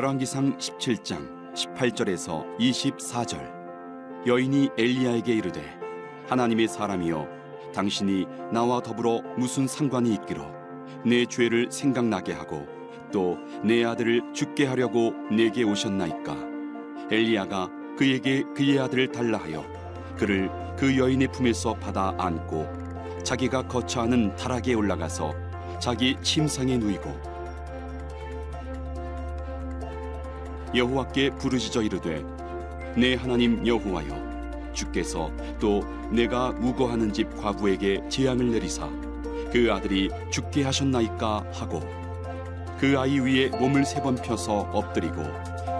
열왕기상 17장 18절에서 24절. 여인이 엘리야에게 이르되 하나님의 사람이여 당신이 나와 더불어 무슨 상관이 있기로 내 죄를 생각나게 하고 또 내 아들을 죽게 하려고 내게 오셨나이까? 엘리야가 그에게 그의 아들을 달라 하여 그를 그 여인의 품에서 받아 안고 자기가 거처하는 타락에 올라가서 자기 침상에 누이고 여호와께 부르짖어 이르되 내 하나님 여호와여 주께서 또 내가 우거하는 집 과부에게 재앙을 내리사 그 아들이 죽게 하셨나이까 하고 그 아이 위에 몸을 세 번 펴서 엎드리고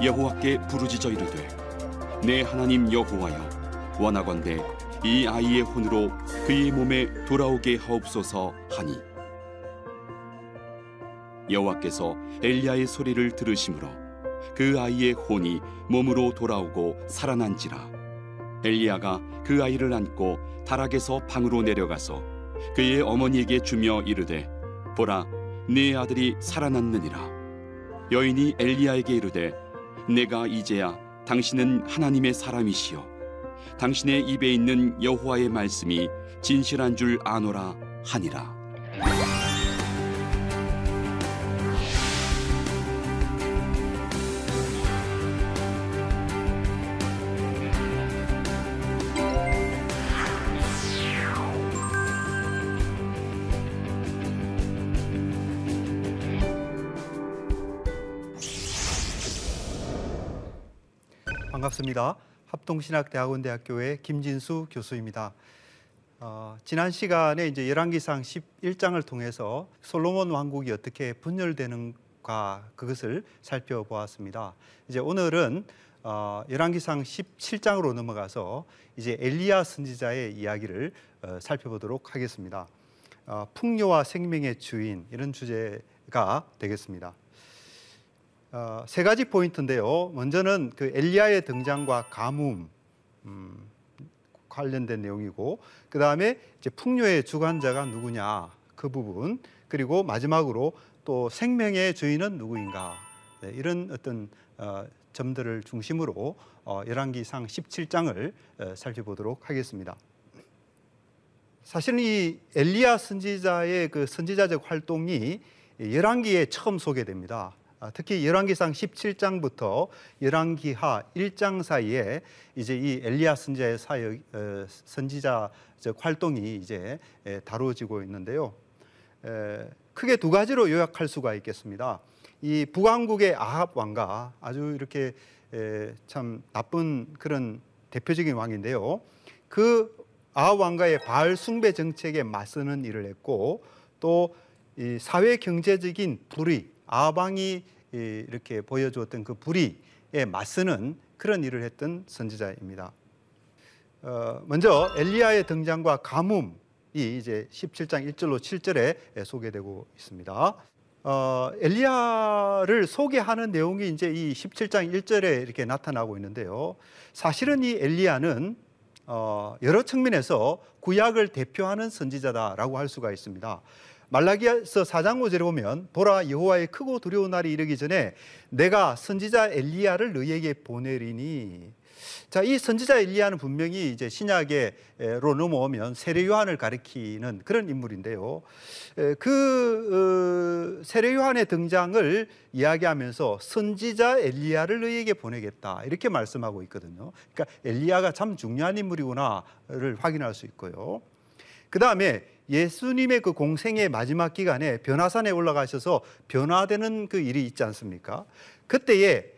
여호와께 부르짖어 이르되 내 하나님 여호와여 원하건대 이 아이의 혼으로 그의 몸에 돌아오게 하옵소서 하니. 여호와께서 엘리야의 소리를 들으심으로 그 아이의 혼이 몸으로 돌아오고 살아난지라. 엘리야가 그 아이를 안고 다락에서 방으로 내려가서 그의 어머니에게 주며 이르되 보라 네 아들이 살아났느니라. 여인이 엘리야에게 이르되 내가 이제야 당신은 하나님의 사람이시여 당신의 입에 있는 여호와의 말씀이 진실한 줄 아노라 하니라 반갑습니다. 합동신학대학원대학교의 김진수 교수입니다. 어, 지난 시간에 이제 열왕기상 11장을 통해서 솔로몬 왕국이 어떻게 분열되는가 그것을 살펴보았습니다. 이제 오늘은 어, 열왕기상 17장으로 넘어가서 이제 엘리야 선지자의 이야기를 어, 살펴보도록 하겠습니다. 어, 풍요와 생명의 주인 이런 주제가 되겠습니다. 어, 세 가지 포인트인데요. 먼저는 그 엘리야의 등장과 가뭄 음, 관련된 내용이고, 그 다음에 이제 풍요의 주관자가 누구냐 그 부분, 그리고 마지막으로 또 생명의 주인은 누구인가 네, 이런 어떤 어, 점들을 중심으로 어, 열왕기상 17장을 어, 살펴보도록 하겠습니다. 사실은 이 엘리야 선지자의 그 선지자적 활동이 열왕기에 처음 소개됩니다. 아, 특히 열왕기상 17장부터 열왕기하 1장 사이에 이제 이 엘리야 선지자의 사역 어, 선지자적 활동이 이제 다루어지고 있는데요. 크게 두 가지로 요약할 수가 있겠습니다. 이 북왕국의 아합 왕가 아주 이렇게 참 나쁜 그런 대표적인 왕인데요. 그 아합 왕가의 바알 숭배 정책에 맞서는 일을 했고 또 사회 경제적인 불의 아방이 이렇게 보여주었던 그 불의에 맞서는 그런 일을 했던 선지자입니다. 어, 먼저 엘리야의 등장과 가뭄이 이제 17장 1절로 7절에 소개되고 있습니다. 어, 엘리야를 소개하는 내용이 이제 이 17장 1절에 이렇게 나타나고 있는데요. 사실은 이 엘리야는 어, 여러 측면에서 구약을 대표하는 선지자다라고 할 수가 있습니다. 말라기서 4장 5절에 보면 보라 여호와의 크고 두려운 날이 이르기 전에 내가 선지자 엘리야를 너희에게 보내리니 자, 이 선지자 엘리야는 분명히 이제 신약에로 넘어오면 세례 요한을 가리키는 그런 인물인데요. 그 어, 세례 요한의 등장을 이야기하면서 선지자 엘리야를 너희에게 보내겠다 이렇게 말씀하고 있거든요. 그러니까 엘리야가 참 중요한 인물이구나를 확인할 수 있고요. 그 다음에 예수님의 그 공생의 마지막 기간에 변화산에 올라가셔서 변화되는 그 일이 있지 않습니까? 그때에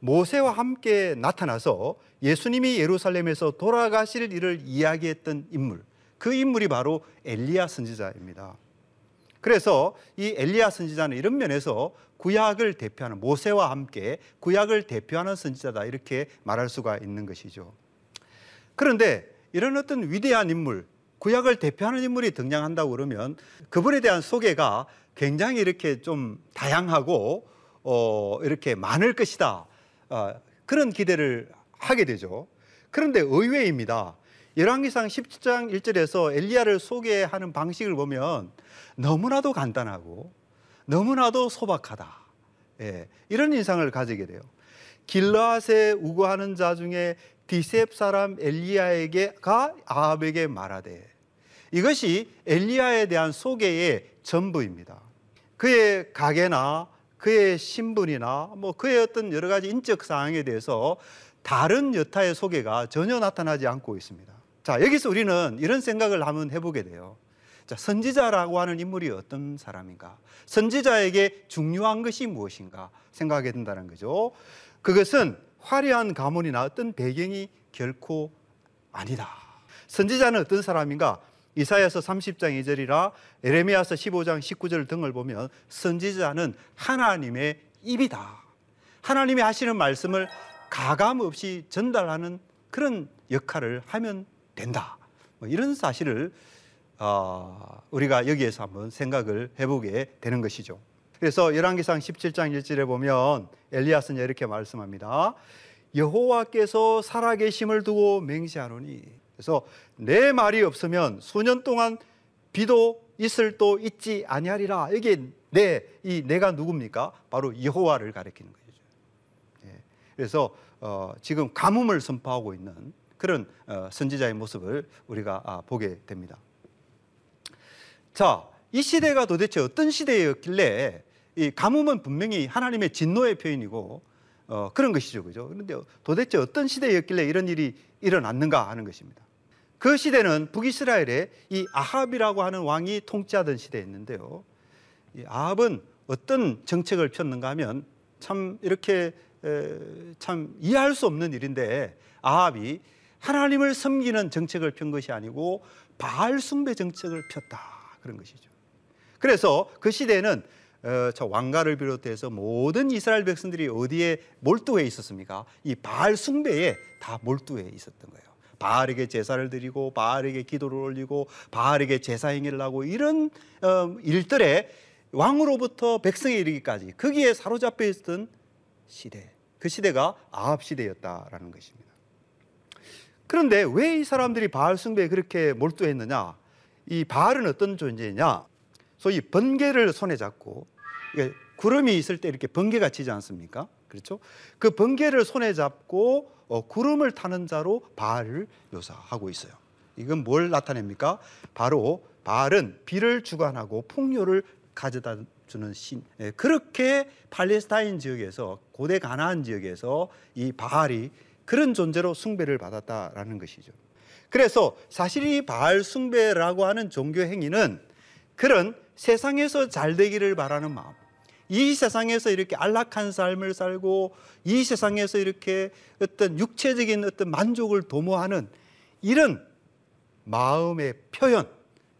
모세와 함께 나타나서 예수님이 예루살렘에서 돌아가실 일을 이야기했던 인물, 그 인물이 바로 엘리야 선지자입니다. 그래서 이 엘리야 선지자는 이런 면에서 구약을 대표하는 모세와 함께 구약을 대표하는 선지자다 이렇게 말할 수가 있는 것이죠. 그런데 이런 어떤 위대한 인물, 구약을 대표하는 인물이 등장한다고 그러면 그분에 대한 소개가 굉장히 이렇게 좀 다양하고 어, 이렇게 많을 것이다. 어, 그런 기대를 하게 되죠. 그런데 의외입니다. 열왕기상 17장 1절에서 엘리야를 소개하는 방식을 보면 너무나도 간단하고 너무나도 소박하다. 예, 이런 인상을 가지게 돼요. 길라앗에 우거하는 자 중에 디셉 사람 엘리야에게가 아합에게 말하되 이것이 엘리야에 대한 소개의 전부입니다. 그의 가게나 그의 신분이나 뭐 그의 어떤 여러 가지 인적 사항에 대해서 다른 여타의 소개가 전혀 나타나지 않고 있습니다. 자, 여기서 우리는 이런 생각을 한번 해보게 돼요. 자, 선지자라고 하는 인물이 어떤 사람인가? 선지자에게 중요한 것이 무엇인가 생각하게 된다는 거죠. 그것은 화려한 가문이나 어떤 배경이 결코 아니다. 선지자는 어떤 사람인가? 이사야서 30장 2절이라 에레미야서 15장 19절 등을 보면 선지자는 하나님의 입이다. 하나님이 하시는 말씀을 가감 없이 전달하는 그런 역할을 하면 된다. 뭐 이런 사실을 어, 우리가 여기에서 한번 생각을 해보게 되는 것이죠. 그래서 열왕기상 17장 1절에 보면 엘리야스는 이렇게 말씀합니다. 여호와께서 살아계심을 두고 맹세하노니 그래서 내 말이 없으면 수년 동안 비도 있을 또 있지 아니하리라. 이게 내 이 내가 누굽니까? 바로 여호와를 가리키는 거죠. 예. 그래서 어, 지금 가뭄을 선포하고 있는 그런 어, 선지자의 모습을 우리가 아, 보게 됩니다. 자, 이 시대가 도대체 어떤 시대였길래 이 가뭄은 분명히 하나님의 진노의 표현이고 어, 그런 것이죠, 그죠? 그런데 도대체 어떤 시대였길래 이런 일이 일어났는가 하는 것입니다. 그 시대는 북이스라엘에 이 아합이라고 하는 왕이 통치하던 시대였는데요. 이 아합은 어떤 정책을 폈는가 하면 참 이렇게 에, 참 이해할 수 없는 일인데 아합이 하나님을 섬기는 정책을 편 것이 아니고 바알 숭배 정책을 폈다 그런 것이죠. 그래서 그 시대에는 어, 저 왕가를 비롯해서 모든 이스라엘 백성들이 어디에 몰두해 있었습니까? 이 바알 숭배에 다 몰두해 있었던 거예요. 바알에게 제사를 드리고 바알에게 기도를 올리고 바알에게 제사 행위를 하고 이런 어, 일들에 왕으로부터 백성에 이르기까지 거기에 사로잡혀 있던 시대. 그 시대가 아합 시대였다라는 것입니다. 그런데 왜 이 사람들이 바알 숭배에 그렇게 몰두했느냐? 이 바알은 어떤 존재냐? 소위 번개를 손에 잡고 구름이 있을 때 이렇게 번개가 치지 않습니까? 그렇죠? 그 번개를 손에 잡고 어, 구름을 타는 자로 바알을 묘사하고 있어요. 이건 뭘 나타냅니까? 바로 바알은 비를 주관하고 풍요를 가져다 주는 신. 예, 그렇게 팔레스타인 지역에서 고대 가나안 지역에서 이 바알이 그런 존재로 숭배를 받았다라는 것이죠. 그래서 사실 이 바알 숭배라고 하는 종교 행위는 그런 세상에서 잘 되기를 바라는 마음, 이 세상에서 이렇게 안락한 삶을 살고 이 세상에서 이렇게 어떤 육체적인 어떤 만족을 도모하는 이런 마음의 표현,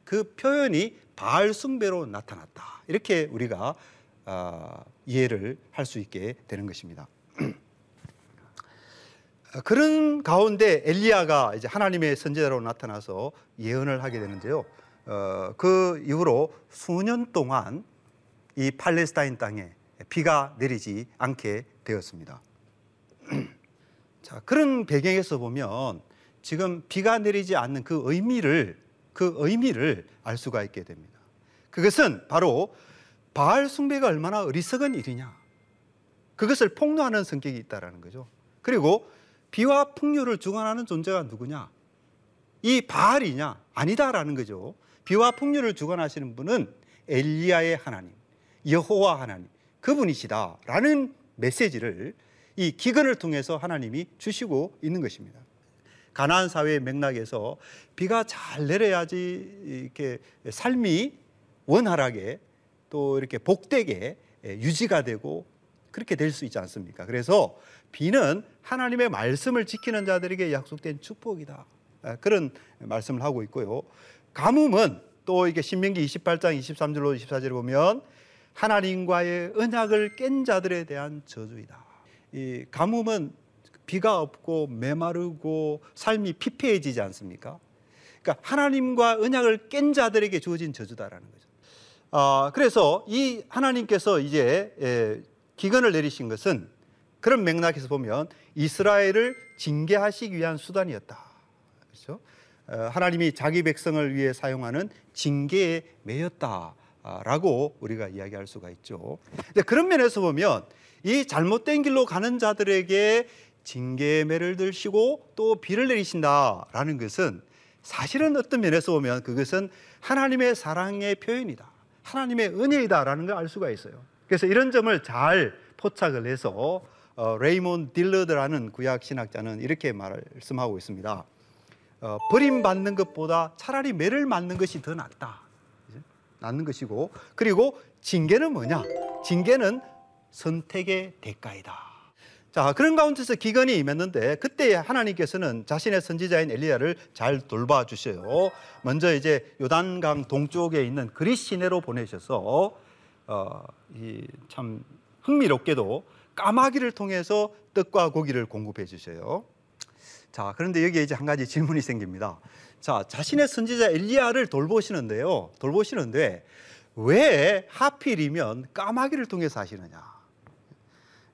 그 표현이 바알 숭배로 나타났다. 이렇게 우리가 어, 이해를 할 수 있게 되는 것입니다. 그런 가운데 엘리야가 이제 하나님의 선지자로 나타나서 예언을 하게 되는데요. 어, 그 이후로 수년 동안 이 팔레스타인 땅에 비가 내리지 않게 되었습니다. 자, 그런 배경에서 보면 지금 비가 내리지 않는 그 의미를 그 의미를 알 수가 있게 됩니다. 그것은 바로 바알 숭배가 얼마나 어리석은 일이냐. 그것을 폭로하는 성격이 있다라는 거죠. 그리고 비와 풍요를 주관하는 존재가 누구냐? 이 바알이냐? 아니다라는 거죠. 비와 풍요를 주관하시는 분은 엘리야의 하나님, 여호와 하나님, 그분이시다라는 메시지를 이 기근을 통해서 하나님이 주시고 있는 것입니다. 가나안 사회의 맥락에서 비가 잘 내려야지 이렇게 삶이 원활하게 또 이렇게 복되게 유지가 되고 그렇게 될 수 있지 않습니까? 그래서 비는 하나님의 말씀을 지키는 자들에게 약속된 축복이다. 아, 그런 말씀을 하고 있고요. 가뭄은 또 이게 신명기 28장 23절로 24절에 보면 하나님과의 언약을 깬 자들에 대한 저주이다. 이 가뭄은 비가 없고 메마르고 삶이 피폐해지지 않습니까? 그러니까 하나님과 언약을 깬 자들에게 주어진 저주다라는 거죠. 아, 그래서 이 하나님께서 이제 에, 기근을 내리신 것은 그런 맥락에서 보면 이스라엘을 징계하시기 위한 수단이었다. 그렇죠? 어, 하나님이 자기 백성을 위해 사용하는 징계에 매였다. 라고 우리가 이야기할 수가 있죠. 근데 그런 면에서 보면 이 잘못된 길로 가는 자들에게 징계매를 들시고 또 비를 내리신다라는 것은 사실은 어떤 면에서 보면 그것은 하나님의 사랑의 표현이다. 하나님의 은혜이다라는 걸 알 수가 있어요. 그래서 이런 점을 잘 포착을 해서 어, 레이몬 딜러드라는 구약 신학자는 이렇게 말씀하고 있습니다. 어, 버림받는 것보다 차라리 매를 맞는 것이 더 낫다. 낫는 것이고 그리고 징계는 뭐냐? 징계는 선택의 대가이다. 자 그런 가운데서 기근이 임했는데 그때 하나님께서는 자신의 선지자인 엘리야를 잘 돌봐 주셔요. 먼저 이제 요단강 동쪽에 있는 그리스 시내로 보내셔서 어, 이 참 흥미롭게도 까마귀를 통해서 떡과 고기를 공급해 주셔요. 자 그런데 여기에 이제 한 가지 질문이 생깁니다. 자 자신의 선지자 엘리야를 돌보시는데요. 돌보시는데 왜 하필이면 까마귀를 통해서 하시느냐?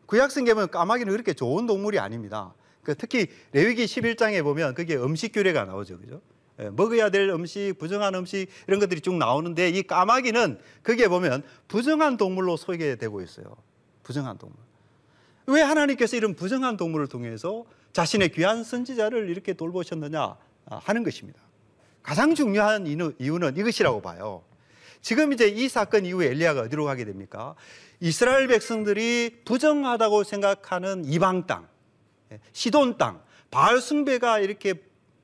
구약성경은 까마귀는 그렇게 좋은 동물이 아닙니다. 그 특히 레위기 11장에 보면 그게 음식 규례가 나오죠. 그죠? 예, 먹어야 될 음식, 부정한 음식 이런 것들이 쭉 나오는데 이 까마귀는 거기에 보면 부정한 동물로 소개되고 있어요. 부정한 동물. 왜 하나님께서 이런 부정한 동물을 통해서 자신의 귀한 선지자를 이렇게 돌보셨느냐 아, 하는 것입니다. 가장 중요한 이유는 이것이라고 봐요. 지금 이제 이 사건 이후에 엘리야가 어디로 가게 됩니까? 이스라엘 백성들이 부정하다고 생각하는 이방 땅, 예, 시돈 땅, 바알 숭배가 이렇게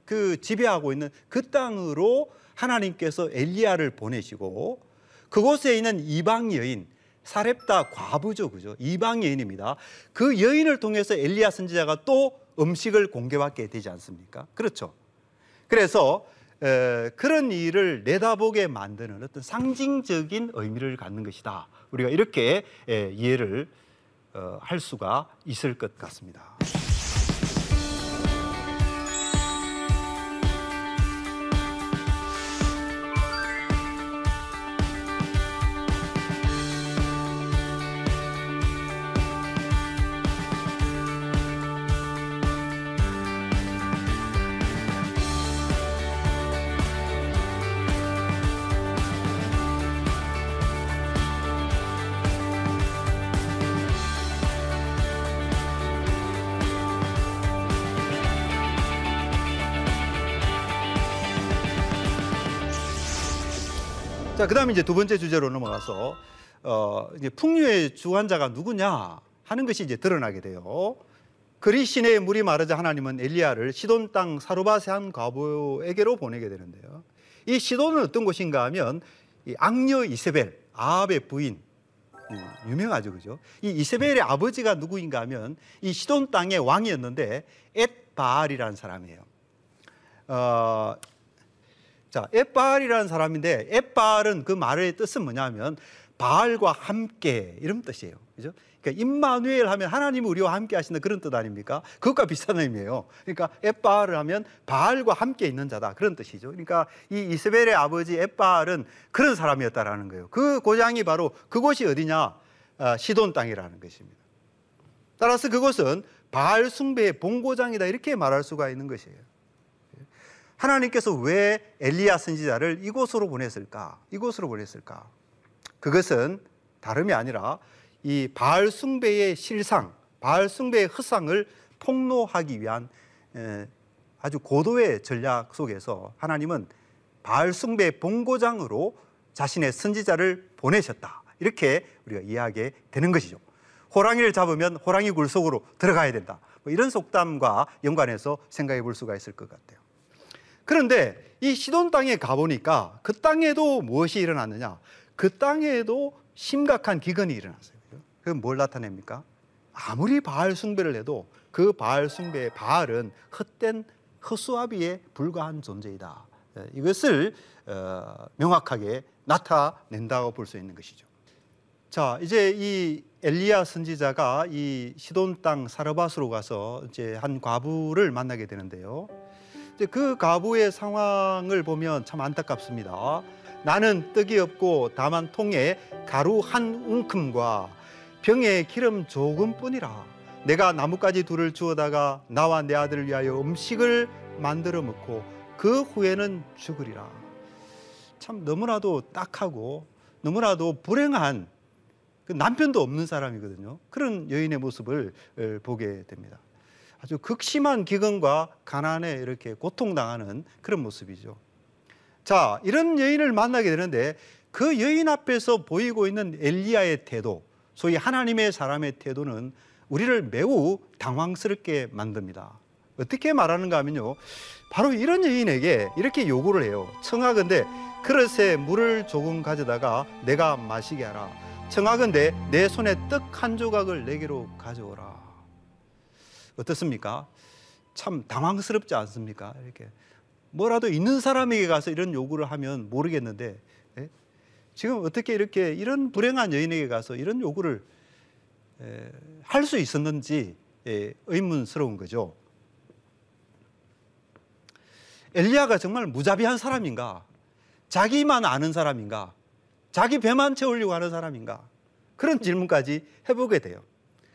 그 지배하고 있는 그 땅으로 하나님께서 엘리야를 보내시고 그곳에 있는 이방 여인 사렙다 과부죠, 그죠? 이방 여인입니다. 그 여인을 통해서 엘리야 선지자가 또 음식을 공개받게 되지 않습니까? 그렇죠. 그래서 에, 그런 일을 내다보게 만드는 어떤 상징적인 의미를 갖는 것이다. 우리가 이렇게 에, 이해를 어, 할 수가 있을 것 같습니다. 자, 그다음에 이제 두 번째 주제로 넘어가서 어, 이제 풍류의 주관자가 누구냐 하는 것이 이제 드러나게 돼요. 그리 시내에 물이 마르자 하나님은 엘리야를 시돈 땅 사르바세 한 과부에게로 보내게 되는데요. 이 시돈은 어떤 곳인가 하면 이 악녀 이세벨 아합의 부인 음, 유명하죠, 그죠? 이 이세벨의 아버지가 누구인가 하면 이 시돈 땅의 왕이었는데 엣바알이라는 사람이에요. 어, 자, 에바알이라는 사람인데 에바알은 그 말의 뜻은 뭐냐면 바알과 함께 이런 뜻이에요. 그죠? 그러니까 임마누엘 하면 하나님이 우리와 함께 하신다 그런 뜻 아닙니까? 그것과 비슷한 의미예요. 그러니까 에바알을 하면 바알과 함께 있는 자다 그런 뜻이죠. 그러니까 이 이스벨의 아버지 에바알은 그런 사람이었다라는 거예요. 그 고장이 바로 그곳이 어디냐? 아, 시돈 땅이라는 것입니다. 따라서 그곳은 바알 숭배의 본고장이다 이렇게 말할 수가 있는 것이에요. 하나님께서 왜 엘리야 선지자를 이곳으로 보냈을까? 이곳으로 보냈을까? 그것은 다름이 아니라 이 바알 숭배의 실상, 바알 숭배의 흑상을 폭로하기 위한 아주 고도의 전략 속에서 하나님은 바알 숭배의 본고장으로 자신의 선지자를 보내셨다. 이렇게 우리가 이해하게 되는 것이죠. 호랑이를 잡으면 호랑이 굴 속으로 들어가야 된다. 뭐 이런 속담과 연관해서 생각해 볼 수가 있을 것 같아요. 그런데 이 시돈 땅에 가보니까 그 땅에도 무엇이 일어났느냐? 그 땅에도 심각한 기근이 일어났어요. 그건 뭘 나타냅니까? 아무리 바알 숭배를 해도 그 바알 숭배의 바알은 헛된 허수아비에 불과한 존재이다. 예, 이것을 어, 명확하게 나타낸다고 볼 수 있는 것이죠. 자, 이제 이 엘리야 선지자가 이 시돈 땅 사르밧으로 가서 이제 한 과부를 만나게 되는데요. 그 가부의 상황을 보면 참 안타깝습니다. 나는 떡이 없고 다만 통에 가루 한 웅큼과 병에 기름 조금뿐이라. 내가 나뭇가지 둘을 주어다가 나와 내 아들을 위하여 음식을 만들어 먹고 그 후에는 죽으리라. 참 너무나도 딱하고 너무나도 불행한 그 남편도 없는 사람이거든요. 그런 여인의 모습을 어, 보게 됩니다. 아주 극심한 기근과 가난에 이렇게 고통당하는 그런 모습이죠. 자, 이런 여인을 만나게 되는데 그 여인 앞에서 보이고 있는 엘리야의 태도, 소위 하나님의 사람의 태도는 우리를 매우 당황스럽게 만듭니다. 어떻게 말하는가 하면요. 바로 이런 여인에게 이렇게 요구를 해요. 청하건대 그릇에 물을 조금 가져다가 내가 마시게 하라. 청하건대 내 손에 떡 한 조각을 내게로 가져오라. 어떻습니까? 참 당황스럽지 않습니까? 이렇게 뭐라도 있는 사람에게 가서 이런 요구를 하면 모르겠는데 예? 지금 어떻게 이렇게 이런 불행한 여인에게 가서 이런 요구를 할 수 있었는지 예, 의문스러운 거죠. 엘리야가 정말 무자비한 사람인가? 자기만 아는 사람인가? 자기 배만 채우려고 하는 사람인가? 그런 질문까지 해보게 돼요.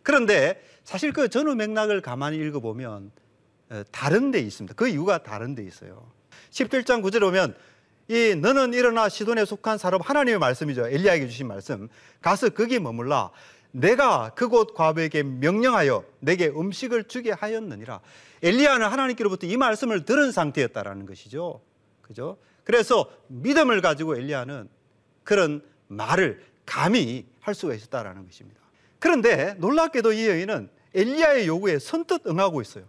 그런데 사실 그 전후 맥락을 가만히 읽어보면 어, 다른 데 있습니다. 그 이유가 다른 데 있어요. 17장 9절에 보면 이 너는 일어나 시돈에 속한 사람 하나님의 말씀이죠. 엘리야에게 주신 말씀. 가서 거기 머물라. 내가 그곳 과부에게 명령하여 내게 음식을 주게 하였느니라. 엘리야는 하나님께로부터 이 말씀을 들은 상태였다라는 것이죠. 그죠? 그래서 믿음을 가지고 엘리야는 그런 말을 감히 할 수가 있었다라는 것입니다. 그런데 놀랍게도 이 여인은 엘리야의 요구에 선뜻 응하고 있어요.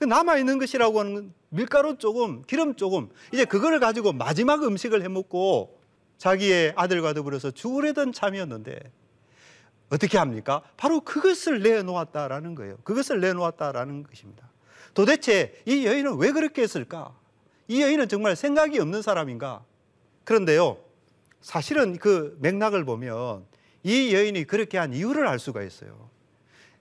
그 남아 있는 것이라고 하는 밀가루 조금, 기름 조금, 이제 그걸 가지고 마지막 음식을 해 먹고 자기의 아들과 더불어서 죽으려던 참이었는데 어떻게 합니까? 바로 그것을 내놓았다라는 거예요. 그것을 내놓았다라는 것입니다. 도대체 이 여인은 왜 그렇게 했을까? 이 여인은 정말 생각이 없는 사람인가? 그런데요, 사실은 그 맥락을 보면 이 여인이 그렇게 한 이유를 알 수가 있어요.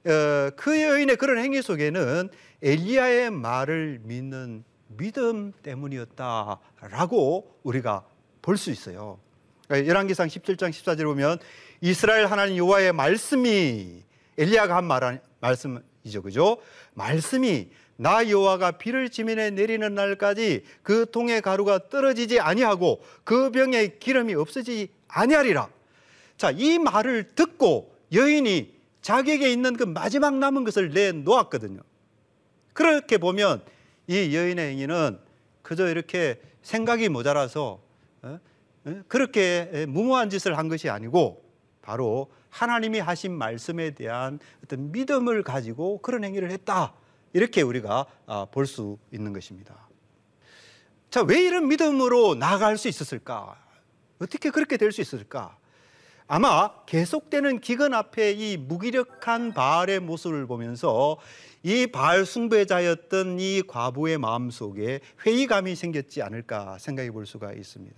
어, 그 여인의 그런 행위 속에는 엘리야의 말을 믿는 믿음 때문이었다라고 우리가 볼 수 있어요. 그러니까 열왕기상 17장 14절에 보면 이스라엘 하나님 여호와의 말씀이 엘리야가 한 말, 말씀이죠. 그죠? 말씀이 나 여호와가 비를 지면에 내리는 날까지 그 통의 가루가 떨어지지 아니하고 그 병에 기름이 없어지지 아니하리라. 자, 이 말을 듣고 여인이 자기에게 있는 그 마지막 남은 것을 내놓았거든요. 그렇게 보면 이 여인의 행위는 그저 이렇게 생각이 모자라서 어? 어? 그렇게 무모한 짓을 한 것이 아니고 바로 하나님이 하신 말씀에 대한 어떤 믿음을 가지고 그런 행위를 했다. 이렇게 우리가 아, 볼수 있는 것입니다. 자, 왜 이런 믿음으로 나아갈 수 있었을까? 어떻게 그렇게 될 수 있을까? 아마 계속되는 기근 앞에 이 무기력한 바알의 모습을 보면서 이 바알 숭배자였던 이 과부의 마음속에 회의감이 생겼지 않을까 생각해 볼 수가 있습니다.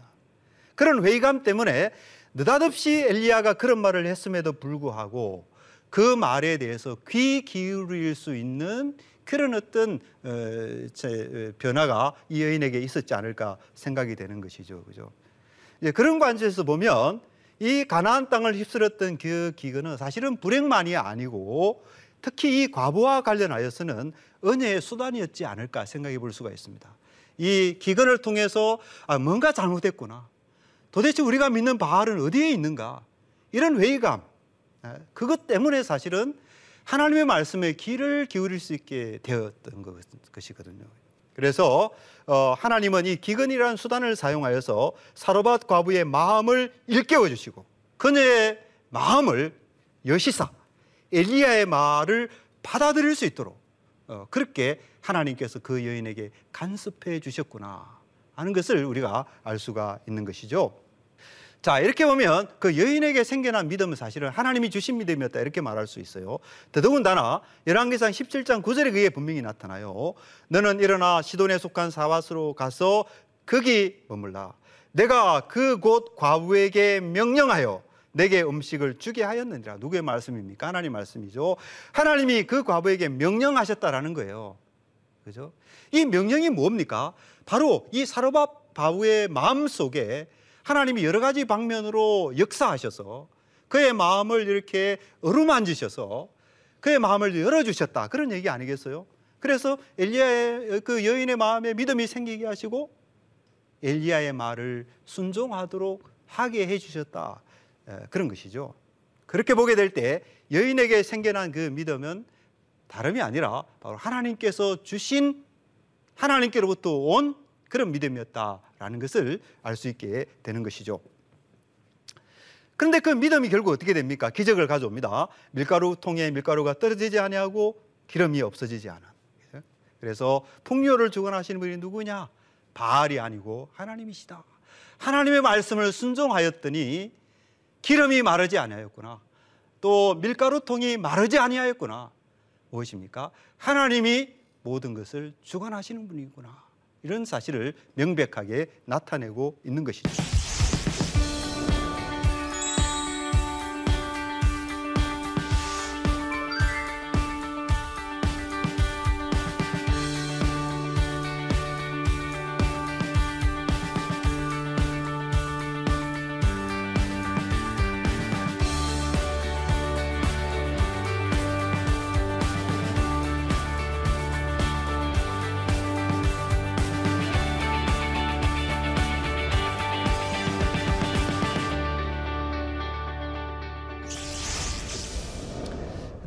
그런 회의감 때문에 느닷없이 엘리야가 그런 말을 했음에도 불구하고 그 말에 대해서 귀 기울일 수 있는 그런 어떤 어, 어, 변화가 이 여인에게 있었지 않을까 생각이 되는 것이죠. 그죠? 그런 관점에서 보면 이 가나안 땅을 휩쓸었던 그 기근은 사실은 불행만이 아니고 특히 이 과부와 관련하여서는 은혜의 수단이었지 않을까 생각해 볼 수가 있습니다. 이 기근을 통해서 아, 뭔가 잘못됐구나. 도대체 우리가 믿는 바알은 어디에 있는가? 이런 회의감. 아, 그것 때문에 사실은 하나님의 말씀에 귀를 기울일 수 있게 되었던 것이거든요. 그래서 어, 하나님은 이 기근이라는 수단을 사용하여서 사로밧 과부의 마음을 일깨워 주시고 그녀의 마음을 여시사 엘리야의 말을 받아들일 수 있도록 어, 그렇게 하나님께서 그 여인에게 간섭해 주셨구나 하는 것을 우리가 알 수가 있는 것이죠. 자, 이렇게 보면 그 여인에게 생겨난 믿음은 사실은 하나님이 주신 믿음이었다 이렇게 말할 수 있어요. 더더군다나 열왕기상 17장 9절에 그게 분명히 나타나요. 너는 일어나 시돈에 속한 사와스로 가서 거기 머물라. 내가 그곳 과부에게 명령하여 내게 음식을 주게 하였느니라. 누구의 말씀입니까? 하나님 말씀이죠. 하나님이 그 과부에게 명령하셨다라는 거예요. 그죠? 이 명령이 뭡니까? 바로 이 사로밥 바부의 마음 속에 하나님이 여러 가지 방면으로 역사하셔서 그의 마음을 이렇게 어루만지셔서 그의 마음을 열어주셨다. 그런 얘기 아니겠어요? 그래서 엘리야의 그 여인의 마음에 믿음이 생기게 하시고 엘리야의 말을 순종하도록 하게 해주셨다 에, 그런 것이죠. 그렇게 보게 될 때 여인에게 생겨난 그 믿음은 다름이 아니라 바로 하나님께서 주신 하나님께로부터 온 그런 믿음이었다 라는 것을 알 수 있게 되는 것이죠. 그런데 그 믿음이 결국 어떻게 됩니까? 기적을 가져옵니다. 밀가루 통에 밀가루가 떨어지지 아니하고 기름이 없어지지 않은. 그래서 풍요를 주관하시는 분이 누구냐? 바알이 아니고 하나님이시다. 하나님의 말씀을 순종하였더니 기름이 마르지 아니하였구나. 또 밀가루 통이 마르지 아니하였구나. 무엇입니까? 하나님이 모든 것을 주관하시는 분이구나. 이런 사실을 명백하게 나타내고 있는 것이죠.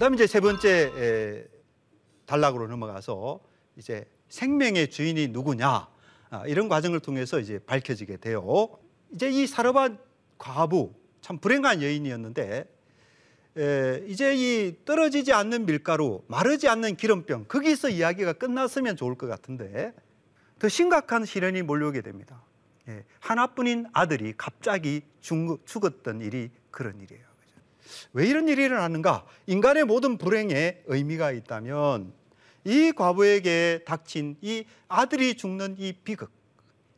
그다음에 이제 세 번째 에, 단락으로 넘어가서 이제 생명의 주인이 누구냐 아, 이런 과정을 통해서 이제 밝혀지게 돼요. 이제 이 사르밧 과부 참 불행한 여인이었는데 에, 이제 이 떨어지지 않는 밀가루, 마르지 않는 기름병 거기서 이야기가 끝났으면 좋을 것 같은데 더 심각한 시련이 몰려오게 됩니다. 예, 하나뿐인 아들이 갑자기 죽, 죽었던 일이 그런 일이에요. 왜 이런 일이 일어나는가? 인간의 모든 불행에 의미가 있다면 이 과부에게 닥친 이 아들이 죽는 이 비극,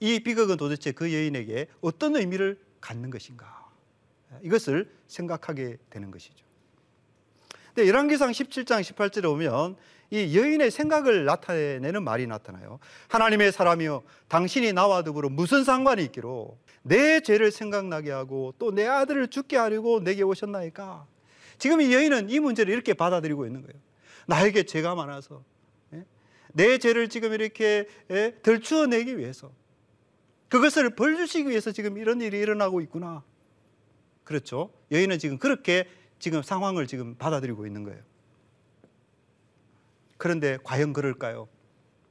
이 비극은 도대체 그 여인에게 어떤 의미를 갖는 것인가? 이것을 생각하게 되는 것이죠. 근데 열왕기상 17장 18절에 보면 이 여인의 생각을 나타내는 말이 나타나요. 하나님의 사람이여 당신이 나와 더불어 무슨 상관이 있기로 내 죄를 생각나게 하고 또 내 아들을 죽게 하려고 내게 오셨나이까. 지금 이 여인은 이 문제를 이렇게 받아들이고 있는 거예요. 나에게 죄가 많아서 예? 내 죄를 지금 이렇게 예? 덜추어내기 위해서 그것을 벌 주시기 위해서 지금 이런 일이 일어나고 있구나. 그렇죠? 여인은 지금 그렇게 지금 상황을 지금 받아들이고 있는 거예요. 그런데 과연 그럴까요?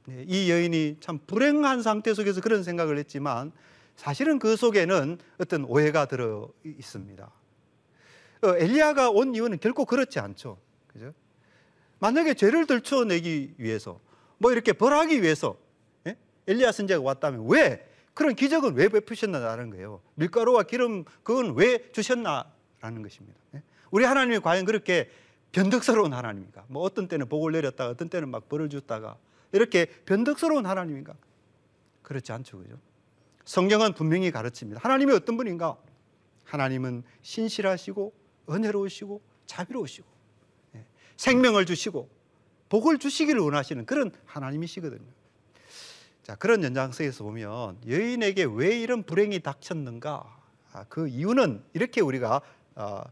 네, 이 여인이 참 불행한 상태 속에서 그런 생각을 했지만 사실은 그 속에는 어떤 오해가 들어 있습니다. 어, 엘리야가 온 이유는 결코 그렇지 않죠. 그죠? 만약에 죄를 들춰내기 위해서 뭐 이렇게 벌하기 위해서 예? 엘리야 선지자가 왔다면 왜 그런 기적은 왜 베푸셨나라는 거예요. 밀가루와 기름 그건 왜 주셨나라는 것입니다. 예? 우리 하나님이 과연 그렇게 변덕스러운 하나님인가? 뭐 어떤 때는 복을 내렸다가 어떤 때는 막 벌을 줬다가 이렇게 변덕스러운 하나님인가? 그렇지 않죠, 그죠? 성경은 분명히 가르칩니다. 하나님이 어떤 분인가? 하나님은 신실하시고 은혜로우시고 자비로우시고 예, 생명을 주시고 복을 주시기를 원하시는 그런 하나님이시거든요. 자 그런 연장선에서 보면 여인에게 왜 이런 불행이 닥쳤는가? 아, 그 이유는 이렇게 우리가 아,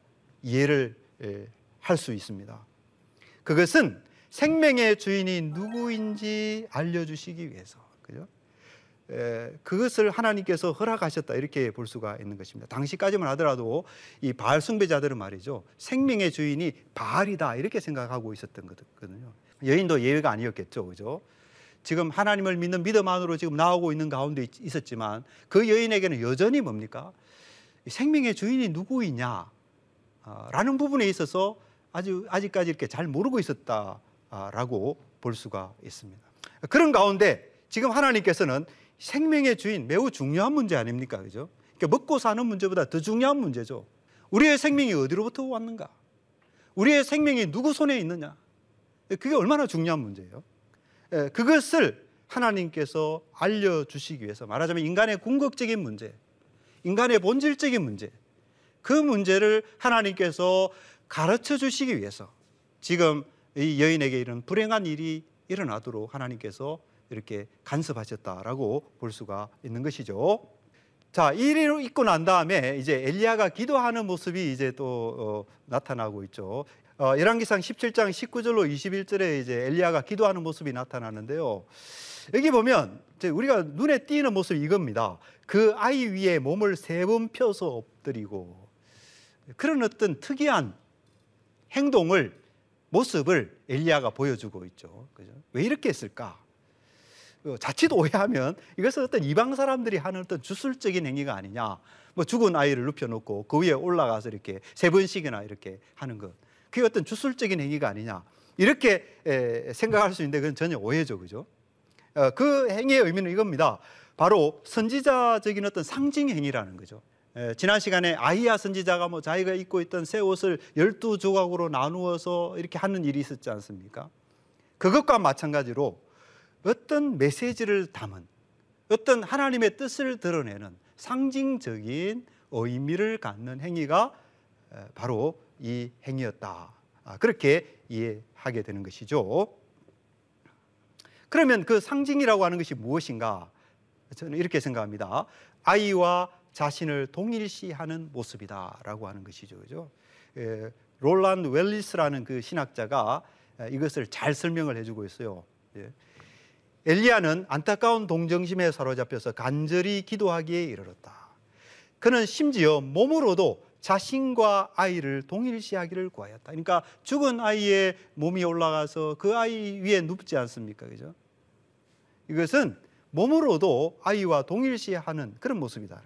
이해를 예, 할수 있습니다. 그것은 생명의 주인이 누구인지 알려주시기 위해서, 그죠? 그것을 하나님께서 허락하셨다 이렇게 볼 수가 있는 것입니다. 당시까지만 하더라도 이 바알 숭배자들은 말이죠 생명의 주인이 바알이다 이렇게 생각하고 있었던 거거든요. 여인도 예외가 아니었겠죠, 그죠? 지금 하나님을 믿는 믿음 안으로 지금 나오고 있는 가운데 있었지만 그 여인에게는 여전히 뭡니까? 생명의 주인이 누구이냐? 라는 부분에 있어서 아주 아직까지 이렇게 잘 모르고 있었다라고 볼 수가 있습니다. 그런 가운데 지금 하나님께서는 생명의 주인 매우 중요한 문제 아닙니까? 그죠? 그러니까 먹고 사는 문제보다 더 중요한 문제죠. 우리의 생명이 어디로부터 왔는가? 우리의 생명이 누구 손에 있느냐? 그게 얼마나 중요한 문제예요. 예, 그것을 하나님께서 알려주시기 위해서 말하자면 인간의 궁극적인 문제, 인간의 본질적인 문제, 그 문제를 하나님께서 가르쳐 주시기 위해서 지금 이 여인에게 이런 불행한 일이 일어나도록 하나님께서 이렇게 간섭하셨다라고 볼 수가 있는 것이죠. 자, 일이 있고 난 다음에 이제 엘리야가 기도하는 모습이 이제 또 어, 나타나고 있죠. 어, 열왕기상 17장 19절로 21절에 이제 엘리야가 기도하는 모습이 나타나는데요. 여기 보면 우리가 눈에 띄는 모습이 이겁니다. 그 아이 위에 몸을 세 번 펴서 엎드리고 그런 어떤 특이한 행동을 모습을 엘리야가 보여주고 있죠. 그죠? 왜 이렇게 했을까? 어, 자칫 오해하면 이것은 어떤 이방 사람들이 하는 어떤 주술적인 행위가 아니냐. 뭐 죽은 아이를 눕혀놓고 그 위에 올라가서 이렇게 세 번씩이나 이렇게 하는 것. 그게 어떤 주술적인 행위가 아니냐. 이렇게 생각할 수 있는데 그건 전혀 오해죠. 그죠? 어, 그 행위의 의미는 이겁니다. 바로 선지자적인 어떤 상징 행위라는 거죠. 지난 시간에 아이야 선지자가 뭐 자기가 입고 있던 새 옷을 열두 조각으로 나누어서 이렇게 하는 일이 있었지 않습니까? 그것과 마찬가지로 어떤 메시지를 담은 어떤 하나님의 뜻을 드러내는 상징적인 의미를 갖는 행위가 바로 이 행위였다. 아, 그렇게 이해하게 되는 것이죠. 그러면 그 상징이라고 하는 것이 무엇인가? 저는 이렇게 생각합니다. 아이와 자신을 동일시하는 모습이다라고 하는 것이죠. 그죠? 예, 롤란 웰리스라는 그 신학자가 이것을 잘 설명을 해주고 있어요. 예. 엘리야는 안타까운 동정심에 사로잡혀서 간절히 기도하기에 이르렀다. 그는 심지어 몸으로도 자신과 아이를 동일시하기를 구하였다. 그러니까 죽은 아이의 몸이 올라가서 그 아이 위에 눕지 않습니까? 그죠? 이것은 몸으로도 아이와 동일시하는 그런 모습이다.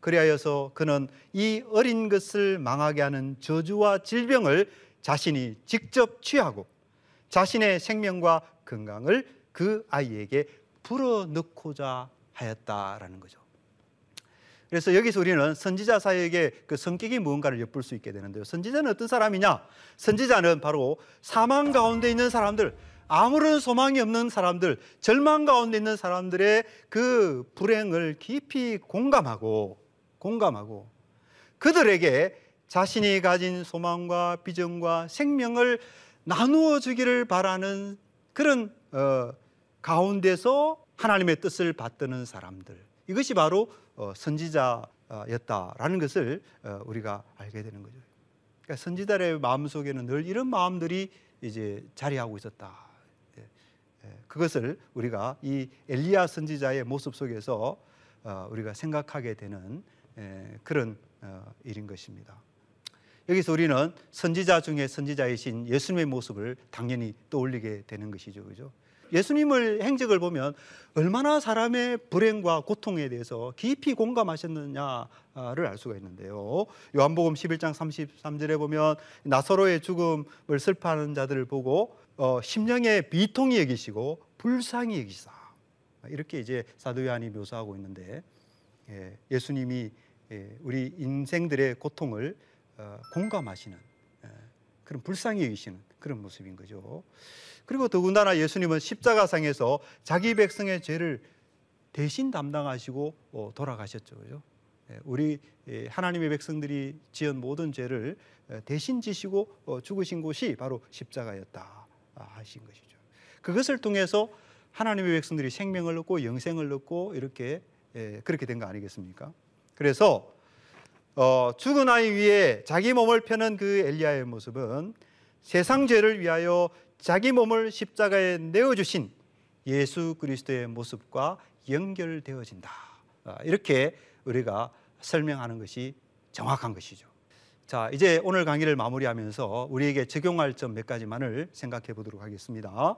그리하여서 그는 이 어린 것을 망하게 하는 저주와 질병을 자신이 직접 취하고 자신의 생명과 건강을 그 아이에게 불어넣고자 하였다라는 거죠. 그래서 여기서 우리는 선지자 사역의 그 성격이 무언가를 엿볼 수 있게 되는데요. 선지자는 어떤 사람이냐? 선지자는 바로 사망 가운데 있는 사람들, 아무런 소망이 없는 사람들, 절망 가운데 있는 사람들의 그 불행을 깊이 공감하고 공감하고 그들에게 자신이 가진 소망과 비전과 생명을 나누어 주기를 바라는 그런 어, 가운데서 하나님의 뜻을 받드는 사람들 이것이 바로 어, 선지자였다라는 것을 어, 우리가 알게 되는 거죠. 그러니까 선지자의 마음 속에는 늘 이런 마음들이 이제 자리하고 있었다. 예, 예, 그것을 우리가 이 엘리야 선지자의 모습 속에서 어, 우리가 생각하게 되는 예, 그런 어, 일인 것입니다. 여기서 우리는 선지자 중에 선지자이신 예수님의 모습을 당연히 떠올리게 되는 것이죠. 그죠? 예수님을 행적을 보면 얼마나 사람의 불행과 고통에 대해서 깊이 공감하셨느냐를 알 수가 있는데요. 요한복음 11장 33절에 보면 나사로의 죽음을 슬퍼하는 자들을 보고 어, 심령의 비통이 여기시고 불쌍히 여기사 이렇게 이제 사도 요한이 묘사하고 있는데 예, 예수님이 예, 우리 인생들의 고통을 어, 공감하시는 예, 그런 불쌍히 여기시는 그런 모습인 거죠. 그리고 더군다나 예수님은 십자가상에서 자기 백성의 죄를 대신 담당하시고 어, 돌아가셨죠. 그죠? 예, 우리 하나님의 백성들이 지은 모든 죄를 대신 지시고 어, 죽으신 곳이 바로 십자가였다 아, 하신 것이죠. 그것을 통해서 하나님의 백성들이 생명을 얻고 영생을 얻고 이렇게 그렇게 된 거 아니겠습니까? 그래서 어, 죽은 아이 위에 자기 몸을 펴는 그 엘리야의 모습은 세상 죄를 위하여 자기 몸을 십자가에 내어 주신 예수 그리스도의 모습과 연결되어진다. 아, 이렇게 우리가 설명하는 것이 정확한 것이죠. 자, 이제 오늘 강의를 마무리하면서 우리에게 적용할 점 몇 가지만을 생각해 보도록 하겠습니다.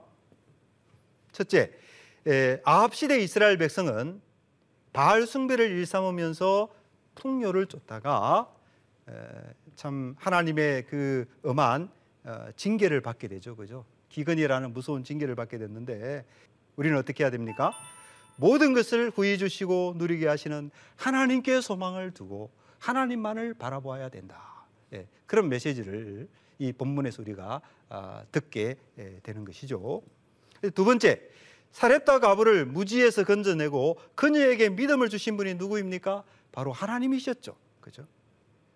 첫째, 아합 시대 이스라엘 백성은 바알 숭배를 일삼으면서 풍요를 쫓다가 참 하나님의 그 엄한 어, 징계를 받게 되죠. 그죠? 기근이라는 무서운 징계를 받게 됐는데 우리는 어떻게 해야 됩니까? 모든 것을 후히 주시고 누리게 하시는 하나님께 소망을 두고 하나님만을 바라보아야 된다. 예, 그런 메시지를 이 본문에서 우리가 아, 듣게 예, 되는 것이죠. 두 번째, 사렙다 가부를 무지에서 건져내고 그녀에게 믿음을 주신 분이 누구입니까? 바로 하나님이셨죠. 그죠?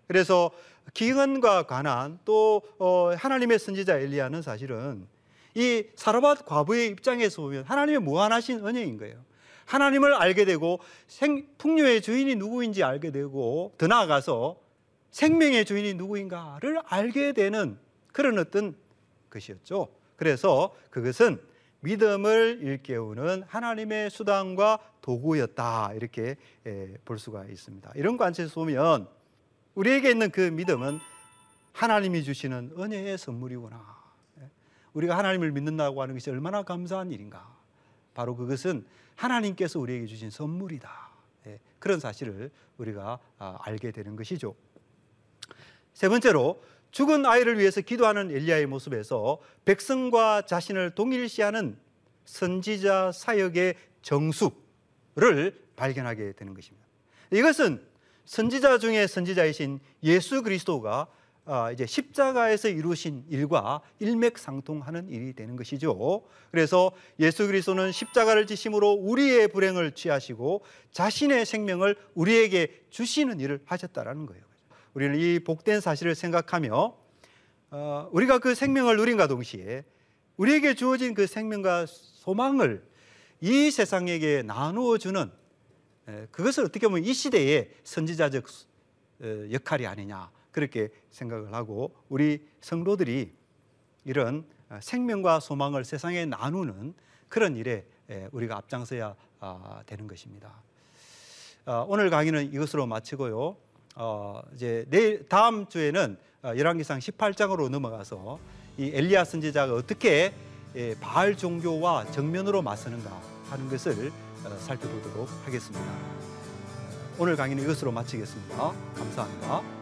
그래서 기근과 관한 또 어, 하나님의 선지자 엘리야는 사실은 이 사르밧 과부의 입장에서 보면 하나님의 무한하신 은혜인 거예요. 하나님을 알게 되고 생, 풍요의 주인이 누구인지 알게 되고 더 나아가서 생명의 주인이 누구인가를 알게 되는 그런 어떤 것이었죠. 그래서 그것은 믿음을 일깨우는 하나님의 수단과 도구였다 이렇게 볼 수가 있습니다. 이런 관점에서 보면 우리에게 있는 그 믿음은 하나님이 주시는 은혜의 선물이구나. 우리가 하나님을 믿는다고 하는 것이 얼마나 감사한 일인가. 바로 그것은 하나님께서 우리에게 주신 선물이다. 그런 사실을 우리가 아, 알게 되는 것이죠. 세 번째로 죽은 아이를 위해서 기도하는 엘리야의 모습에서 백성과 자신을 동일시하는 선지자 사역의 정수를 발견하게 되는 것입니다. 이것은 선지자 중에 선지자이신 예수 그리스도가 아, 이제 십자가에서 이루신 일과 일맥상통하는 일이 되는 것이죠. 그래서 예수 그리스도는 십자가를 지심으로 우리의 불행을 취하시고 자신의 생명을 우리에게 주시는 일을 하셨다라는 거예요. 우리는 이 복된 사실을 생각하며 어, 우리가 그 생명을 누린과 동시에 우리에게 주어진 그 생명과 소망을 이 세상에게 나누어 주는 그것을 어떻게 보면 이 시대의 선지자적 어, 역할이 아니냐 그렇게 생각을 하고 우리 성도들이 이런 어, 생명과 소망을 세상에 나누는 그런 일에 우리가 앞장서야 아, 되는 것입니다. 오늘 강의는 이것으로 마치고요. 어, 이제 내일 다음 주에는 어, 열왕기상 18장으로 넘어가서 이 엘리야 선지자가 어떻게 예, 바알 종교와 정면으로 맞서는가 하는 것을 어, 살펴보도록 하겠습니다. 오늘 강의는 이것으로 마치겠습니다. 감사합니다.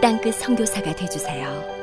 땅끝 성교사가 되주세요